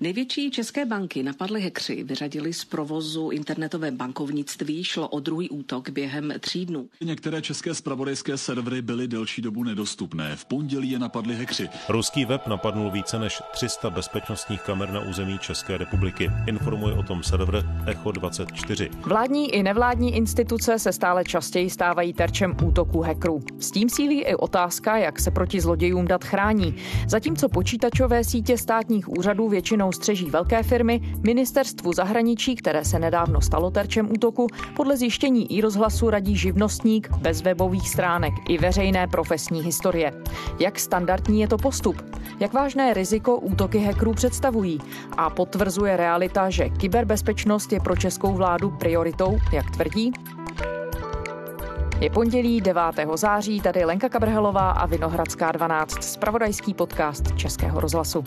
Největší české banky napadly hekři, vyřadili z provozu internetové bankovnictví, šlo o druhý útok během tří dnů. Některé české spravodajské servery byly delší dobu nedostupné. V pondělí je napadli hekři. Ruský web napadnul více než 300 bezpečnostních kamer na území České republiky. Informuje o tom server Echo 24. Vládní i nevládní instituce se stále častěji stávají terčem útoků hackerů. S tím sílí i otázka, jak se proti zlodějům dat chrání. Zatímco počítačové sítě státních úřadů většinou střeží velké firmy, ministerstvu zahraničí, které se nedávno stalo terčem útoku, podle zjištění i rozhlasu radí živnostník bez webových stránek i veřejné profesní historie. Jak standardní je to postup? Jak vážné riziko útoky hackerů představují? A potvrzuje realita, že kyberbezpečnost je pro českou vládu prioritou, jak tvrdí? Je pondělí 9. září, tady Lenka Kabrhelová a Vinohradská 12, spravodajský podcast Českého rozhlasu.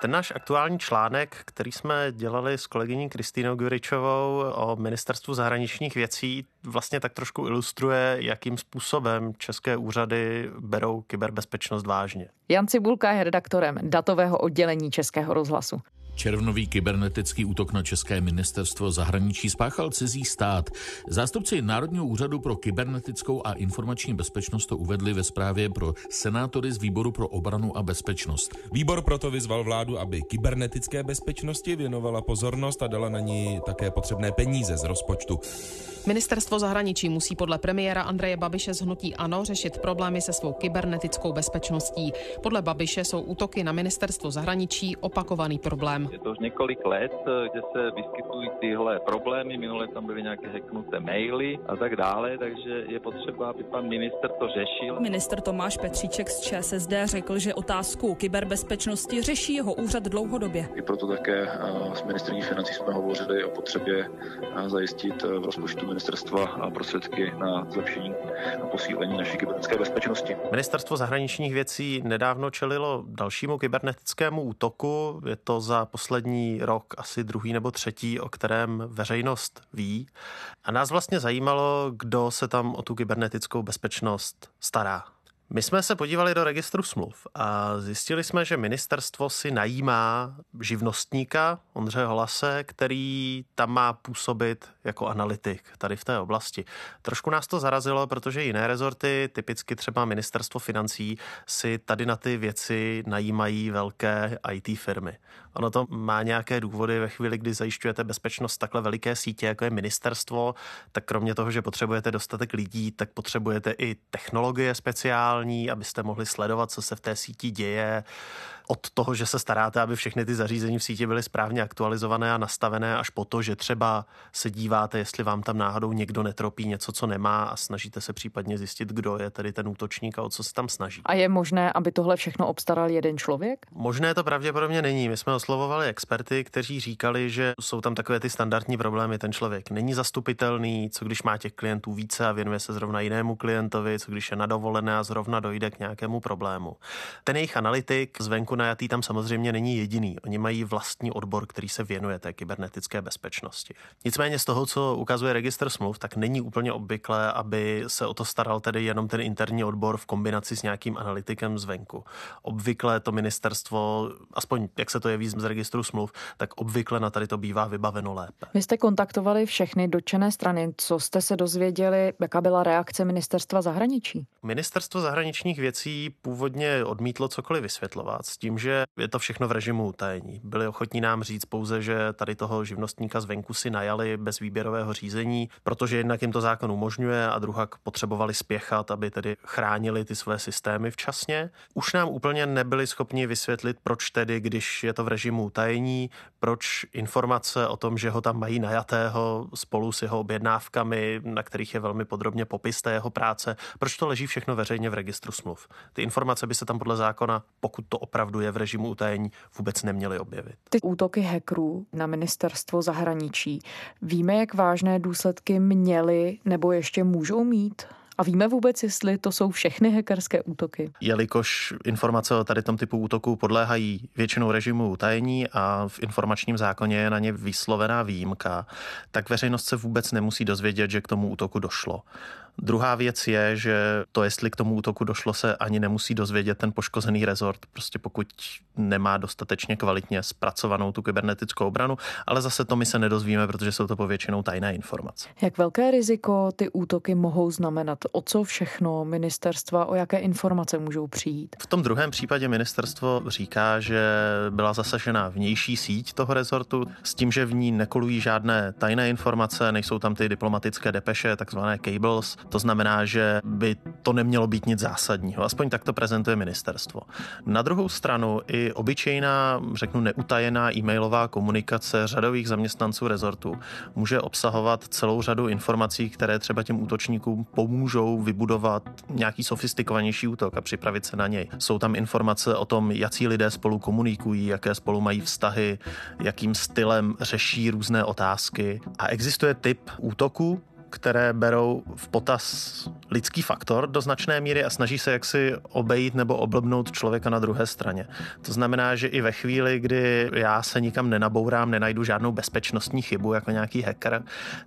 Ten náš aktuální článek, který jsme dělali s kolegyní Kristýnou Guričovou o ministerstvu zahraničních věcí, vlastně tak trošku ilustruje, jakým způsobem české úřady berou kyberbezpečnost vážně. Jan Cibulka je redaktorem datového oddělení Českého rozhlasu. Červnový kybernetický útok na České ministerstvo zahraničí spáchal cizí stát. Zástupci Národního úřadu pro kybernetickou a informační bezpečnost to uvedli ve zprávě pro senátory z Výboru pro obranu a bezpečnost. Výbor proto vyzval vládu, aby kybernetické bezpečnosti věnovala pozornost a dala na ní také potřebné peníze z rozpočtu. Ministerstvo zahraničí musí podle premiéra Andreje Babiše z hnutí ANO řešit problémy se svou kybernetickou bezpečností. Podle Babiše jsou útoky na ministerstvo zahraničí opakovaný problém. Je to už několik let, kde se vyskytují tyhle problémy. Minule tam byly nějaké hacknuté maily a tak dále, takže je potřeba, aby pan minister to řešil. Minister Tomáš Petříček z ČSSD řekl, že otázku kyberbezpečnosti řeší jeho úřad dlouhodobě. I proto také s ministrní financí jsme hovořili o potřebě zajistit v rozpočtu ministerstva prostředky na zlepšení a posílení naší kybernetické bezpečnosti. Ministerstvo zahraničních věcí nedávno čelilo dalšímu kybernetickému útoku. Je to za poslední rok asi druhý nebo třetí, o kterém veřejnost ví. A nás vlastně zajímalo, kdo se tam o tu kybernetickou bezpečnost stará. My jsme se podívali do registru smluv a zjistili jsme, že ministerstvo si najímá živnostníka Ondřeje Holase, který tam má působit jako analytik tady v té oblasti. Trošku nás to zarazilo, protože jiné rezorty, typicky třeba ministerstvo financí, si tady na ty věci najímají velké IT firmy. Ono to má nějaké důvody ve chvíli, kdy zajišťujete bezpečnost takhle veliké sítě, jako je ministerstvo, tak kromě toho, že potřebujete dostatek lidí, tak potřebujete i technologie speciální, abyste mohli sledovat, co se v té síti děje od toho, že se staráte, aby všechny ty zařízení v síti byly správně aktualizované a nastavené, až po to, že třeba se díváte, jestli vám tam náhodou někdo netropí něco, co nemá a snažíte se případně zjistit, kdo je tedy ten útočník a o co se tam snaží. A je možné, aby tohle všechno obstaral jeden člověk? Možné to pravděpodobně není. My jsme oslovovali experty, kteří říkali, že jsou tam takové ty standardní problémy. Ten člověk není zastupitelný, co když má těch klientů více a věnuje se zrovna jinému klientovi, co když je na dovolené a zrovna dojde k nějakému problému. Ten jejich analytik zvenku najatý tam samozřejmě není jediný. Oni mají vlastní odbor, který se věnuje té kybernetické bezpečnosti. Nicméně z toho, co ukazuje registr smluv, tak není úplně obvyklé, aby se o to staral tedy jenom ten interní odbor v kombinaci s nějakým analytikem zvenku. Obvykle to ministerstvo, aspoň jak se to jeví z registru smluv, tak obvykle na tady to bývá vybaveno lépe. Vy jste kontaktovali všechny dotčené strany. Co jste se dozvěděli, jaká byla reakce ministerstva zahraničí? Ministerstvo zahraničních věcí původně odmítlo cokoliv vysvětlovat s tím, tím, že je to všechno v režimu utajení. Byli ochotní nám říct pouze, že tady toho živnostníka zvenku si najali bez výběrového řízení, protože jednak jim to zákon umožňuje a druhak potřebovali spěchat, aby tedy chránili ty své systémy včasně. Už nám úplně nebyli schopni vysvětlit, proč tedy, když je to v režimu utajení, proč informace o tom, že ho tam mají najatého spolu s jeho objednávkami, na kterých je velmi podrobně popis té jeho práce, proč to leží všechno veřejně v registru smluv. Ty informace by se tam podle zákona, pokud to opravdu je v režimu utajení, vůbec neměli objevit. Ty útoky hackerů na ministerstvo zahraničí, víme, jak vážné důsledky měly nebo ještě můžou mít? A víme vůbec, jestli to jsou všechny hackerské útoky? Jelikož informace o tady tom typu útoků podléhají většinou režimu utajení a v informačním zákoně je na ně vyslovená výjimka, tak veřejnost se vůbec nemusí dozvědět, že k tomu útoku došlo. Druhá věc je, že to, jestli k tomu útoku došlo, se ani nemusí dozvědět ten poškozený rezort, prostě pokud nemá dostatečně kvalitně zpracovanou tu kybernetickou obranu, ale zase to my se nedozvíme, protože jsou to povětšinou tajné informace. Jak velké riziko ty útoky mohou znamenat? O co všechno ministerstva, o jaké informace můžou přijít? V tom druhém případě ministerstvo říká, že byla zasažena vnější síť toho rezortu s tím, že v ní nekolují žádné tajné informace, nejsou tam ty diplomatické depeše, takzvané cables. To znamená, že by to nemělo být nic zásadního. Aspoň tak to prezentuje ministerstvo. Na druhou stranu i obyčejná, řeknu neutajená e-mailová komunikace řadových zaměstnanců rezortu může obsahovat celou řadu informací, které třeba těm útočníkům pomůžou vybudovat nějaký sofistikovanější útok a připravit se na něj. Jsou tam informace o tom, jaký lidé spolu komunikují, jaké spolu mají vztahy, jakým stylem řeší různé otázky. A existuje typ útoku, které berou v potaz lidský faktor do značné míry a snaží se jaksi obejít nebo oblbnout člověka na druhé straně. To znamená, že i ve chvíli, kdy já se nikam nenabourám, nenajdu žádnou bezpečnostní chybu jako nějaký hacker,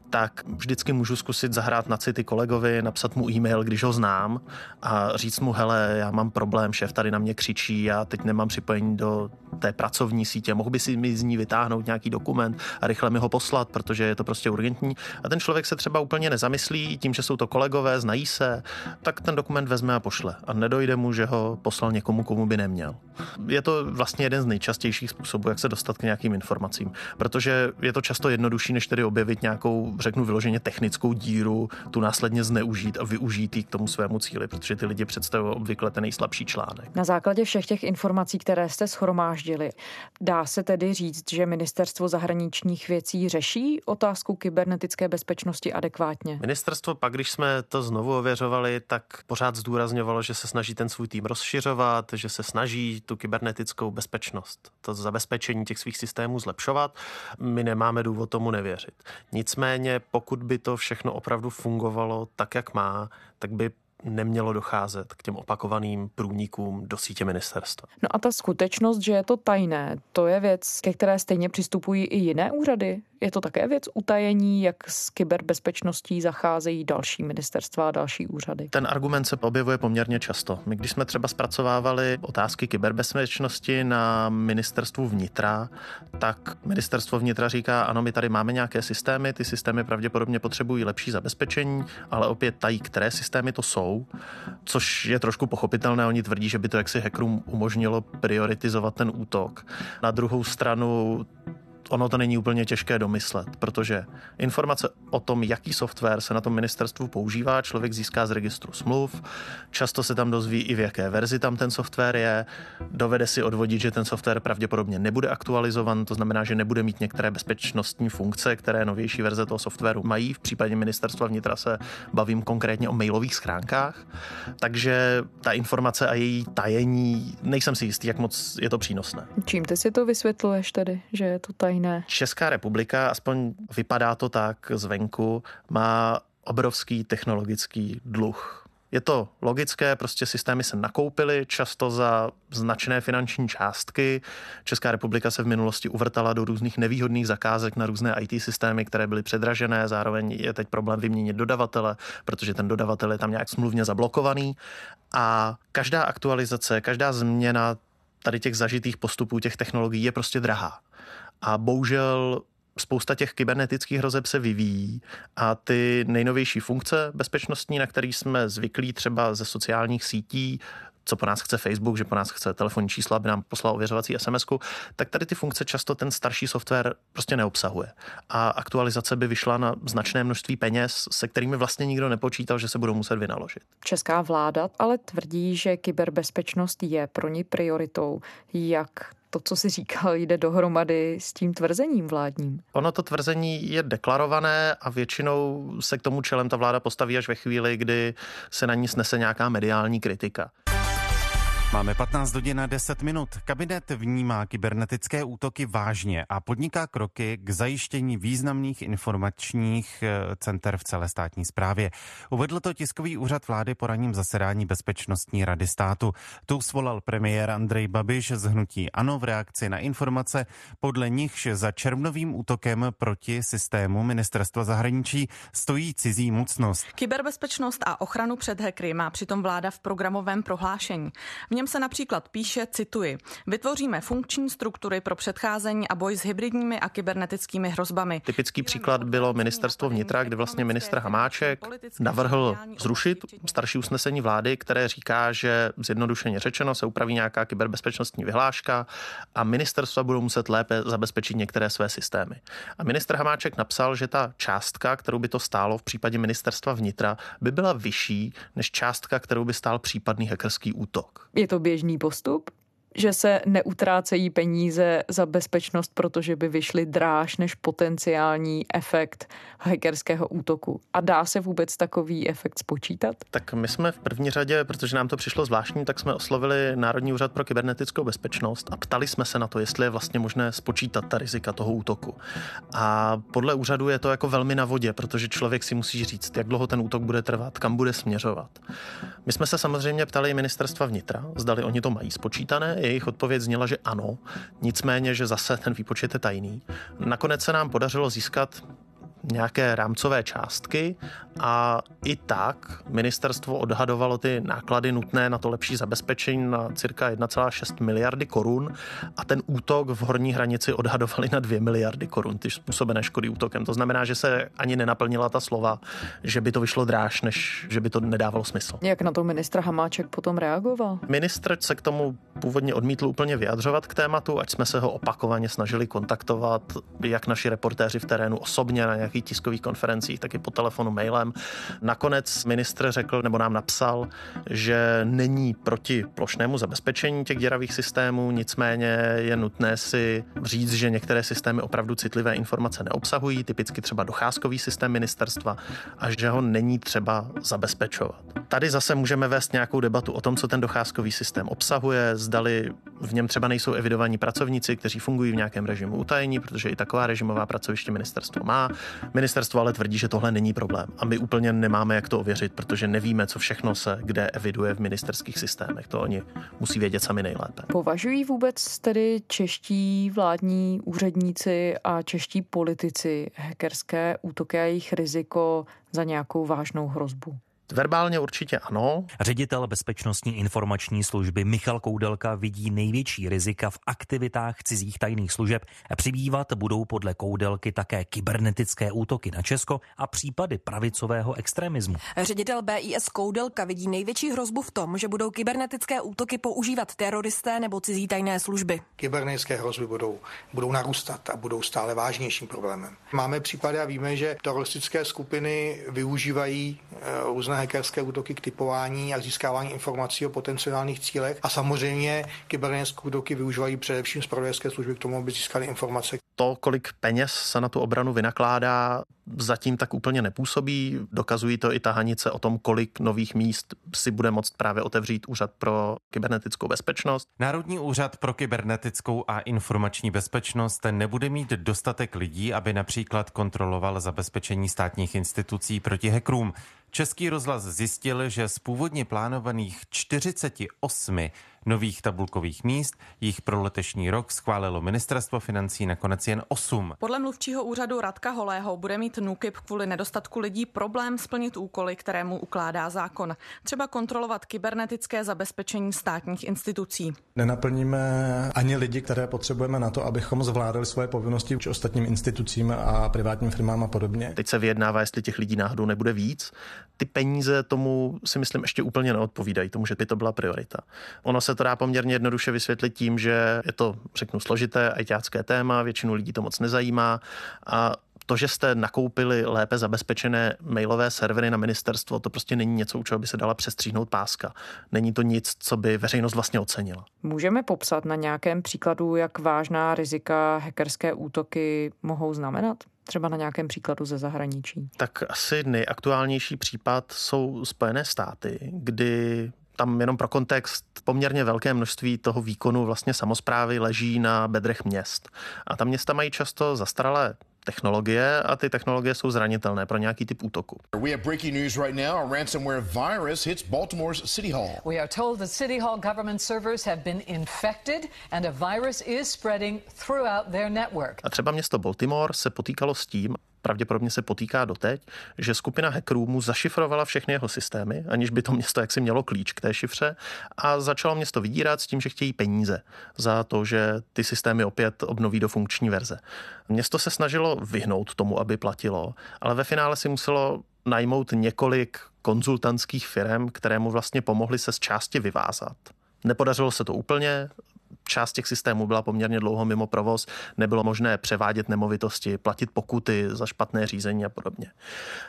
tak vždycky můžu zkusit zahrát na city kolegovi, napsat mu e-mail, když ho znám a říct mu, hele, já mám problém, šéf tady na mě křičí, já teď nemám připojení do té pracovní sítě, mohl by si mi z ní vytáhnout nějaký dokument a rychle mi ho poslat, protože je to prostě urgentní. A ten člověk se třeba úplně nezamyslí, tím, že jsou to kolegové, znají se, tak ten dokument vezme a pošle. A nedojde mu, že ho poslal někomu, komu by neměl. Je to vlastně jeden z nejčastějších způsobů, jak se dostat k nějakým informacím, protože je to často jednodušší, než tedy objevit nějakou, řeknu vyloženě technickou díru, tu následně zneužít a využít k tomu svému cíli, protože ty lidi představují obvykle ten nejslabší článek. Na základě všech těch informací, které jste schromáždili, dá se tedy říct, že ministerstvo zahraničních věcí řeší otázku kybernetické bezpečnosti adekvátně? Ministerstvo pak, když jsme to znovu ověřovali, tak pořád zdůrazňovalo, že se snaží ten svůj tým rozšiřovat, že se snaží tu kybernetickou bezpečnost, to zabezpečení těch svých systémů zlepšovat. My nemáme důvod tomu nevěřit. Nicméně, pokud by to všechno opravdu fungovalo tak, jak má, tak by nemělo docházet k těm opakovaným průnikům do sítě ministerstva. No a ta skutečnost, že je to tajné, to je věc, ke které stejně přistupují i jiné úřady? Je to také věc utajení, jak s kyberbezpečností zacházejí další ministerstva a další úřady? Ten argument se objevuje poměrně často. My, když jsme třeba zpracovávali otázky kyberbezpečnosti na ministerstvu vnitra, tak ministerstvo vnitra říká, ano, my tady máme nějaké systémy, ty systémy pravděpodobně potřebují lepší zabezpečení, ale opět tají, které systémy to jsou, což je trošku pochopitelné. Oni tvrdí, že by to jaksi hackerům umožnilo prioritizovat ten útok. Na druhou stranu ono to není úplně těžké domyslet, protože informace o tom, jaký software se na tom ministerstvu používá, člověk získá z registru smluv, často se tam dozví i v jaké verzi tam ten software je, dovede si odvodit, že ten software pravděpodobně nebude aktualizovan, to znamená, že nebude mít některé bezpečnostní funkce, které novější verze toho softwaru mají. V případě ministerstva vnitra se bavím konkrétně o mailových schránkách, takže ta informace a její tajení, nejsem si jistý, jak moc je to přínosné. Čím ty si to vysvětluješ tedy, že je to tajné? Jiné. Česká republika, aspoň vypadá to tak zvenku, má obrovský technologický dluh. Je to logické, prostě systémy se nakoupily často za značné finanční částky. Česká republika se v minulosti uvrtala do různých nevýhodných zakázek na různé IT systémy, které byly předražené. Zároveň je teď problém vyměnit dodavatele, protože ten dodavatel je tam nějak smluvně zablokovaný. A každá aktualizace, každá změna tady těch zažitých postupů, těch technologií je prostě drahá. A bohužel spousta těch kybernetických hrozeb se vyvíjí a ty nejnovější funkce bezpečnostní, na které jsme zvyklí třeba ze sociálních sítí, co po nás chce Facebook, že po nás chce telefonní číslo, aby nám poslal ověřovací sms tak tady ty funkce často ten starší software prostě neobsahuje. A aktualizace by vyšla na značné množství peněz, se kterými vlastně nikdo nepočítal, že se budou muset vynaložit. Česká vláda ale tvrdí, že kyberbezpečnost je pro ní prioritou. Jak to, co si říkal, jde dohromady s tím tvrzením vládním. Ono to tvrzení je deklarované a většinou se k tomu čelem ta vláda postaví až ve chvíli, kdy se na ní snese nějaká mediální kritika. Máme 15 hodin na 10 minut. Kabinet vnímá kybernetické útoky vážně a podniká kroky k zajištění významných informačních eh, center v celé státní správě. Uvedl to tiskový úřad vlády po ranním zasedání Bezpečnostní rady státu. Tu svolal premiér Andrej Babiš z hnutí ANO v reakci na informace, podle nichž za červnovým útokem proti systému ministerstva zahraničí stojí cizí mocnost. Kyberbezpečnost a ochranu před hackery má přitom vláda v programovém prohlášení. V něm se například píše, cituji, vytvoříme funkční struktury pro předcházení a boj s hybridními a kybernetickými hrozbami. Typický příklad bylo ministerstvo vnitra, kde vlastně ministr Hamáček navrhl zrušit starší usnesení vlády, které říká, že zjednodušeně řečeno se upraví nějaká kyberbezpečnostní vyhláška a ministerstva budou muset lépe zabezpečit některé své systémy. A ministr Hamáček napsal, že ta částka, kterou by to stálo v případě ministerstva vnitra, by byla vyšší než částka, kterou by stál případný hackerský útok. Je to běžný postup? Že se neutrácejí peníze za bezpečnost, protože by vyšly dráž než potenciální efekt hackerského útoku. A dá se vůbec takový efekt spočítat? Tak my jsme v první řadě, protože nám to přišlo zvláštní, tak jsme oslovili Národní úřad pro kybernetickou bezpečnost a ptali jsme se na to, jestli je vlastně možné spočítat ta rizika toho útoku. A podle úřadu je to jako velmi na vodě, protože člověk si musí říct, jak dlouho ten útok bude trvat, kam bude směřovat. My jsme se samozřejmě ptali ministerstva vnitra, zdali oni to mají spočítané, jejich odpověď zněla, že ano, nicméně, že zase ten výpočet je tajný. Nakonec se nám podařilo získat nějaké rámcové částky a i tak ministerstvo odhadovalo ty náklady nutné na to lepší zabezpečení na cirka 1,6 miliardy korun a ten útok v horní hranici odhadovali na 2 miliardy korun, ty způsobené škody útokem. To znamená, že se ani nenaplnila ta slova, že by to vyšlo dráž, než že by to nedávalo smysl. Jak na to ministr Hamáček potom reagoval? Ministr se k tomu původně odmítl úplně vyjadřovat k tématu, ať jsme se ho opakovaně snažili kontaktovat, jak naši reportéři v terénu osobně na nějakých tiskových konferencích, tak i po telefonu, mailem. Nakonec ministr řekl nebo nám napsal, že není proti plošnému zabezpečení těch děravých systémů, nicméně je nutné si říct, že některé systémy opravdu citlivé informace neobsahují, typicky třeba docházkový systém ministerstva, a že ho není třeba zabezpečovat. Tady zase můžeme vést nějakou debatu o tom, co ten docházkový systém obsahuje, zdali v něm třeba nejsou evidovaní pracovníci, kteří fungují v nějakém režimu utajení, protože i taková režimová pracoviště ministerstvo má. Ministerstvo ale tvrdí, že tohle není problém a my úplně nemáme jak to ověřit, protože nevíme, co všechno se kde eviduje v ministerských systémech. To oni musí vědět sami nejlépe. Považují vůbec tedy čeští vládní úředníci a čeští politici hackerské útoky a jejich riziko za nějakou vážnou hrozbu? Verbálně určitě ano. Ředitel bezpečnostní informační služby Michal Koudelka vidí největší rizika v aktivitách cizích tajných služeb. Přibývat budou podle Koudelky také kybernetické útoky na Česko a případy pravicového extremismu. Ředitel BIS Koudelka vidí největší hrozbu v tom, že budou kybernetické útoky používat teroristé nebo cizí tajné služby. Kybernetické hrozby budou, budou narůstat a budou stále vážnějším problémem. Máme případy a víme, že teroristické skupiny využívají eh, různé hackerské útoky k typování a získávání informací o potenciálních cílech. A samozřejmě kybernetické útoky využívají především zpravodajské služby k tomu, aby získali informace. To, kolik peněz se na tu obranu vynakládá, zatím tak úplně nepůsobí. Dokazují to i tahanice o tom, kolik nových míst si bude moct právě otevřít Úřad pro kybernetickou bezpečnost. Národní úřad pro kybernetickou a informační bezpečnost nebude mít dostatek lidí, aby například kontroloval zabezpečení státních institucí proti hackerům. Český rozhlas zjistil, že z původně plánovaných 48 nových tabulkových míst jich pro letošní rok schválilo ministerstvo financí nakonec jen 8. Podle mluvčího úřadu Radka Holého bude mít NUKIP kvůli nedostatku lidí problém splnit úkoly, které mu ukládá zákon. Třeba kontrolovat kybernetické zabezpečení státních institucí. Nenaplníme ani lidi, které potřebujeme na to, abychom zvládali svoje povinnosti vůči ostatním institucím a privátním firmám a podobně. Teď se vyjednává, jestli těch lidí náhodou nebude víc. Ty peníze tomu si myslím ještě úplně neodpovídají, tomu, že by to byla priorita. Ono se se to dá poměrně jednoduše vysvětlit tím, že je to, řeknu, složité ajťácké téma, většinu lidí to moc nezajímá a to, že jste nakoupili lépe zabezpečené mailové servery na ministerstvo, to prostě není něco, u čeho by se dala přestříhnout páska. Není to nic, co by veřejnost vlastně ocenila. Můžeme popsat na nějakém příkladu, jak vážná rizika hackerské útoky mohou znamenat? Třeba na nějakém příkladu ze zahraničí. Tak asi nejaktuálnější případ jsou Spojené státy, kdy Tam jenom pro kontext poměrně velké množství toho výkonu vlastně samozprávy leží na bedrech měst. A ta města mají často zastaralé technologie a ty technologie jsou zranitelné pro nějaký typ útoku. We have breaking news right now. A ransomware virus hits Baltimore's City Hall. We are told that City Hall government servers have been infected and a virus is spreading throughout their network. A třeba město Baltimore se potýkalo s tím, pravděpodobně se potýká doteď, že skupina hackerů mu zašifrovala všechny jeho systémy, aniž by to město jaksi mělo klíč k té šifře a začalo město vydírat s tím, že chtějí peníze za to, že ty systémy opět obnoví do funkční verze. Město se snažilo vyhnout tomu, aby platilo, ale ve finále si muselo najmout několik konzultantských firm, které mu vlastně pomohly se z části vyvázat. Nepodařilo se to úplně, část těch systémů byla poměrně dlouho mimo provoz, nebylo možné převádět nemovitosti, platit pokuty za špatné řízení a podobně.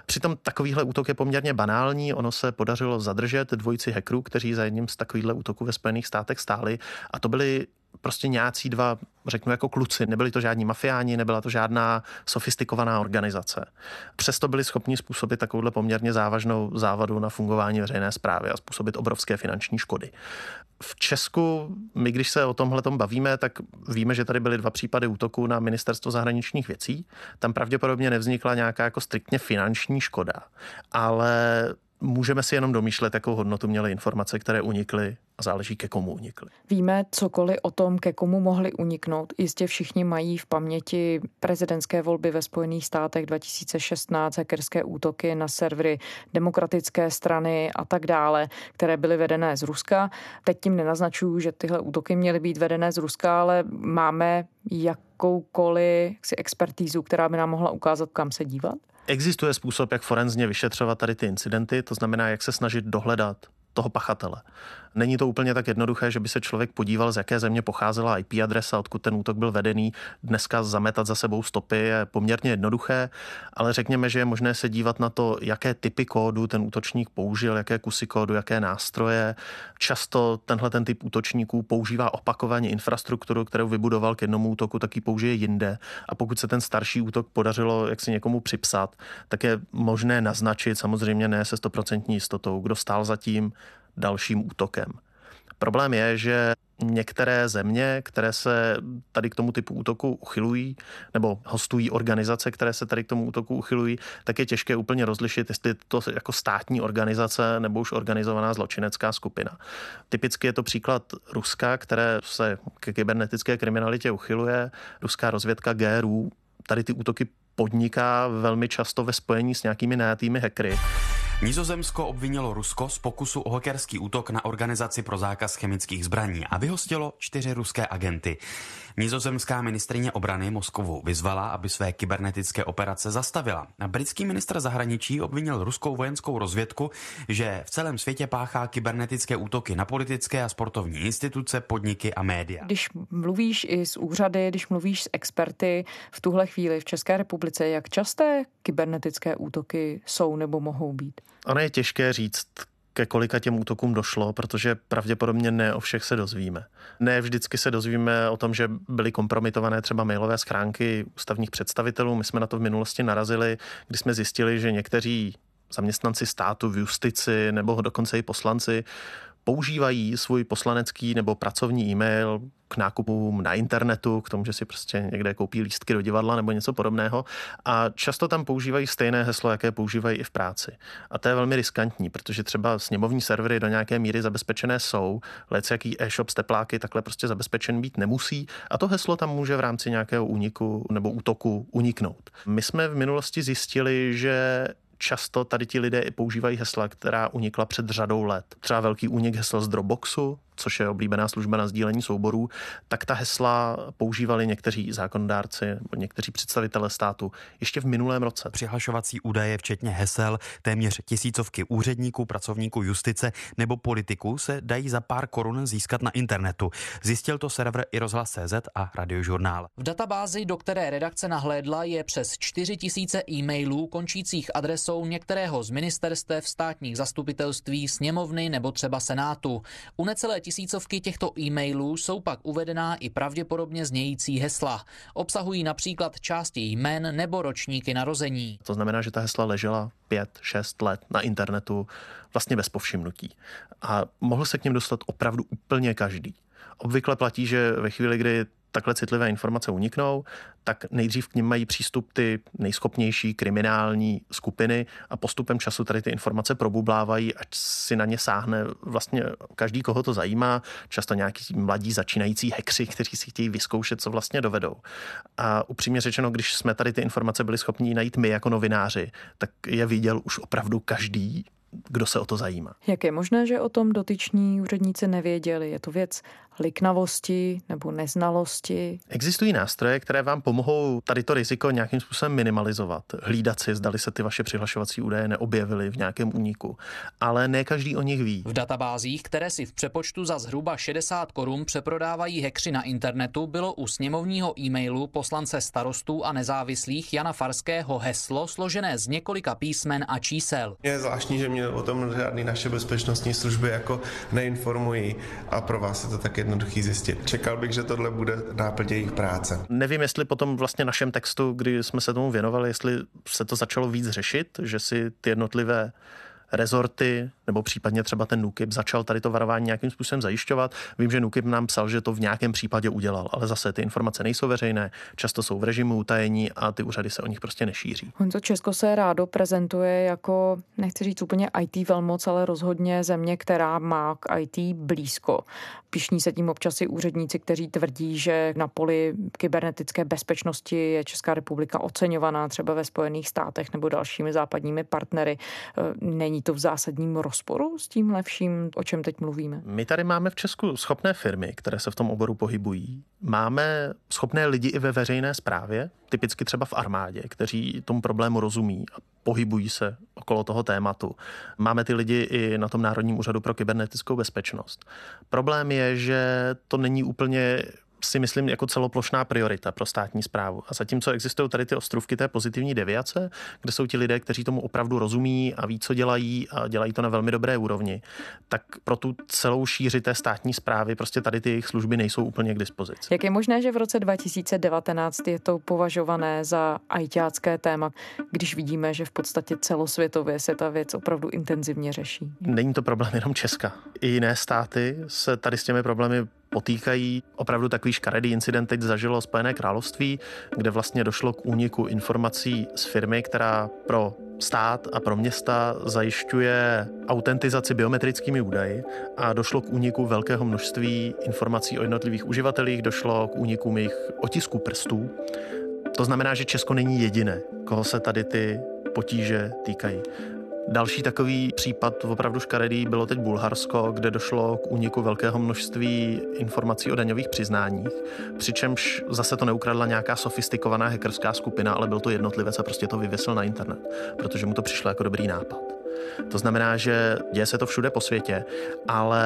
Přitom takovýhle útok je poměrně banální, ono se podařilo zadržet dvojici hackerů, kteří za jedním z takovýchhle útoků ve Spojených státech stáli a to byli prostě nějací dva, řeknu jako kluci, nebyli to žádní mafiáni, nebyla to žádná sofistikovaná organizace. Přesto byli schopni způsobit takovouhle poměrně závažnou závadu na fungování veřejné zprávy a způsobit obrovské finanční škody. V Česku, my když se o tomhle bavíme, tak víme, že tady byly dva případy útoku na ministerstvo zahraničních věcí. Tam pravděpodobně nevznikla nějaká jako striktně finanční škoda, ale můžeme si jenom domýšlet, jakou hodnotu měly informace, které unikly a záleží, ke komu unikly. Víme cokoliv o tom, ke komu mohli uniknout. Jistě všichni mají v paměti prezidentské volby ve Spojených státech 2016, hackerské útoky na servery demokratické strany a tak dále, které byly vedené z Ruska. Teď tím nenaznačuju, že tyhle útoky měly být vedené z Ruska, ale máme jakoukoliv expertízu, která by nám mohla ukázat, kam se dívat? Existuje způsob, jak forenzně vyšetřovat tady ty incidenty, to znamená, jak se snažit dohledat toho pachatele. Není to úplně tak jednoduché, že by se člověk podíval, z jaké země pocházela IP adresa, odkud ten útok byl vedený. Dneska zametat za sebou stopy je poměrně jednoduché, ale řekněme, že je možné se dívat na to, jaké typy kódu ten útočník použil, jaké kusy kódu, jaké nástroje. Často tenhle ten typ útočníků používá opakovaně infrastrukturu, kterou vybudoval k jednomu útoku, tak ji použije jinde. A pokud se ten starší útok podařilo jak si někomu připsat, tak je možné naznačit, samozřejmě ne se stoprocentní jistotou, kdo stál za tím, dalším útokem. Problém je, že některé země, které se tady k tomu typu útoku uchylují, nebo hostují organizace, které se tady k tomu útoku uchylují, tak je těžké úplně rozlišit, jestli to jako státní organizace nebo už organizovaná zločinecká skupina. Typicky je to příklad Ruska, které se ke kybernetické kriminalitě uchyluje. Ruská rozvědka GRU tady ty útoky podniká velmi často ve spojení s nějakými najatými hackery. Nizozemsko obvinilo Rusko z pokusu o hackerský útok na organizaci pro zákaz chemických zbraní a vyhostilo čtyři ruské agenty. Nizozemská ministrině obrany Moskovu vyzvala, aby své kybernetické operace zastavila. A britský ministr zahraničí obvinil ruskou vojenskou rozvědku, že v celém světě páchá kybernetické útoky na politické a sportovní instituce, podniky a média. Když mluvíš i s úřady, když mluvíš s experty v tuhle chvíli v České republice, jak časté kybernetické útoky jsou nebo mohou být? Ono je těžké říct, ke kolika těm útokům došlo, protože pravděpodobně ne o všech se dozvíme. Ne vždycky se dozvíme o tom, že byly kompromitované třeba mailové schránky ústavních představitelů. My jsme na to v minulosti narazili, kdy jsme zjistili, že někteří zaměstnanci státu v justici nebo dokonce i poslanci používají svůj poslanecký nebo pracovní e-mail k nákupům na internetu, k tomu, že si prostě někde koupí lístky do divadla nebo něco podobného. A často tam používají stejné heslo, jaké používají i v práci. A to je velmi riskantní, protože třeba sněmovní servery do nějaké míry zabezpečené jsou, lec jaký e-shop s tepláky takhle prostě zabezpečen být nemusí. A to heslo tam může v rámci nějakého úniku nebo útoku uniknout. My jsme v minulosti zjistili, že často tady ti lidé používají hesla, která unikla před řadou let. Třeba velký únik hesel z Dropboxu, což je oblíbená služba na sdílení souborů, tak ta hesla používali někteří zákonodárci nebo někteří představitelé státu ještě v minulém roce. Přihlašovací údaje, včetně hesel, téměř tisícovky úředníků, pracovníků justice nebo politiků se dají za pár korun získat na internetu. Zjistil to server i rozhlas.cz a radiožurnál. V databázi, do které redakce nahlédla, je přes 4 tisíce e-mailů končících adresou některého z ministerstev, státních zastupitelství, sněmovny nebo třeba senátu. U necelé tisícovky těchto e-mailů jsou pak uvedená i pravděpodobně znějící hesla. Obsahují například části jmen nebo ročníky narození. To znamená, že ta hesla ležela 5-6 let na internetu vlastně bez povšimnutí. A mohl se k něm dostat opravdu úplně každý. Obvykle platí, že ve chvíli, kdy takhle citlivé informace uniknou, tak nejdřív k nim mají přístup ty nejschopnější kriminální skupiny a postupem času tady ty informace probublávají, ať si na ně sáhne vlastně každý, koho to zajímá, často nějaký mladí začínající hekři, kteří si chtějí vyzkoušet, co vlastně dovedou. A upřímně řečeno, když jsme tady ty informace byli schopni najít my jako novináři, tak je viděl už opravdu každý, kdo se o to zajímá. Jak je možné, že o tom dotyční úředníci nevěděli? Je to věc liknavosti nebo neznalosti? Existují nástroje, které vám pomohou tady to riziko nějakým způsobem minimalizovat. Hlídat si, zdali se ty vaše přihlašovací údaje neobjevily v nějakém úniku. Ale ne každý o nich ví. V databázích, které si v přepočtu za zhruba 60 korun přeprodávají hekři na internetu, bylo u sněmovního e-mailu poslance starostů a nezávislých Jana Farského heslo složené z několika písmen a čísel. Je zvláštní, že mě o tom žádný naše bezpečnostní služby jako neinformují a pro vás je to taky jednoduchý zjistit. Čekal bych, že tohle bude náplň jejich práce. Nevím, jestli potom vlastně našem textu, kdy jsme se tomu věnovali, jestli se to začalo víc řešit, že si ty jednotlivé rezorty nebo případně třeba ten NUKIP začal tady to varování nějakým způsobem zajišťovat. Vím, že NUKIP nám psal, že to v nějakém případě udělal, ale zase ty informace nejsou veřejné, často jsou v režimu utajení a ty úřady se o nich prostě nešíří. Honzo Česko se rádo prezentuje jako, nechci říct úplně IT velmoc, ale rozhodně země, která má k IT blízko. Pišní se tím občas i úředníci, kteří tvrdí, že na poli kybernetické bezpečnosti je Česká republika oceňovaná třeba ve Spojených státech nebo dalšími západními partnery. Není to v zásadním rozporu s tím vším, o čem teď mluvíme? My tady máme v Česku schopné firmy, které se v tom oboru pohybují. Máme schopné lidi i ve veřejné správě, typicky třeba v armádě, kteří tomu problému rozumí a pohybují se okolo toho tématu. Máme ty lidi i na tom Národním úřadu pro kybernetickou bezpečnost. Problém je, že to není úplně si myslím jako celoplošná priorita pro státní zprávu. A zatímco existují tady ty ostrůvky té pozitivní deviace, kde jsou ti lidé, kteří tomu opravdu rozumí a ví, co dělají a dělají to na velmi dobré úrovni, tak pro tu celou šíři té státní zprávy prostě tady ty jejich služby nejsou úplně k dispozici. Jak je možné, že v roce 2019 je to považované za ajťácké téma, když vidíme, že v podstatě celosvětově se ta věc opravdu intenzivně řeší? Není to problém jenom Česka. I jiné státy se tady s těmi problémy potýkají. Opravdu takový škaredý incident teď zažilo Spojené království, kde vlastně došlo k úniku informací z firmy, která pro stát a pro města zajišťuje autentizaci biometrickými údaji a došlo k úniku velkého množství informací o jednotlivých uživatelích, došlo k únikům jejich otisků prstů. To znamená, že Česko není jediné, koho se tady ty potíže týkají. Další takový případ opravdu škaredý bylo teď Bulharsko, kde došlo k úniku velkého množství informací o daňových přiznáních, přičemž zase to neukradla nějaká sofistikovaná hackerská skupina, ale byl to jednotlivec a prostě to vyvěsil na internet, protože mu to přišlo jako dobrý nápad. To znamená, že děje se to všude po světě, ale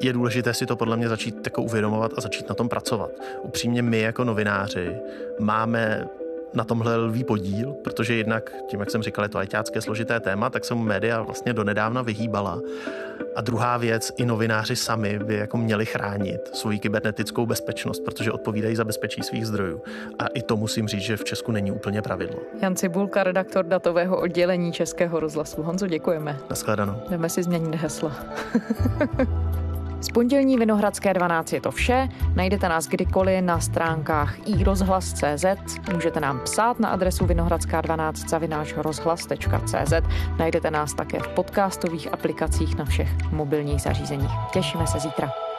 je důležité si to podle mě začít jako uvědomovat a začít na tom pracovat. Upřímně my jako novináři máme na tomhle lví podíl, protože jednak, tím, jak jsem říkal, je to ajťácké složité téma, tak se mu média vlastně donedávna vyhýbala. A druhá věc, i novináři sami by jako měli chránit svoji kybernetickou bezpečnost, protože odpovídají za bezpečí svých zdrojů. A i to musím říct, že v Česku není úplně pravidlo. Jan Cibulka, redaktor datového oddělení Českého rozhlasu. Honzo, děkujeme. Naschledanou. Jdeme si změnit hesla. Z pondělní Vinohradské 12 je to vše. Najdete nás kdykoliv na stránkách iRozhlas.cz. Můžete nám psát na adresu vinohradská12 zavináč rozhlas.cz. Najdete nás také v podcastových aplikacích na všech mobilních zařízeních. Těšíme se zítra.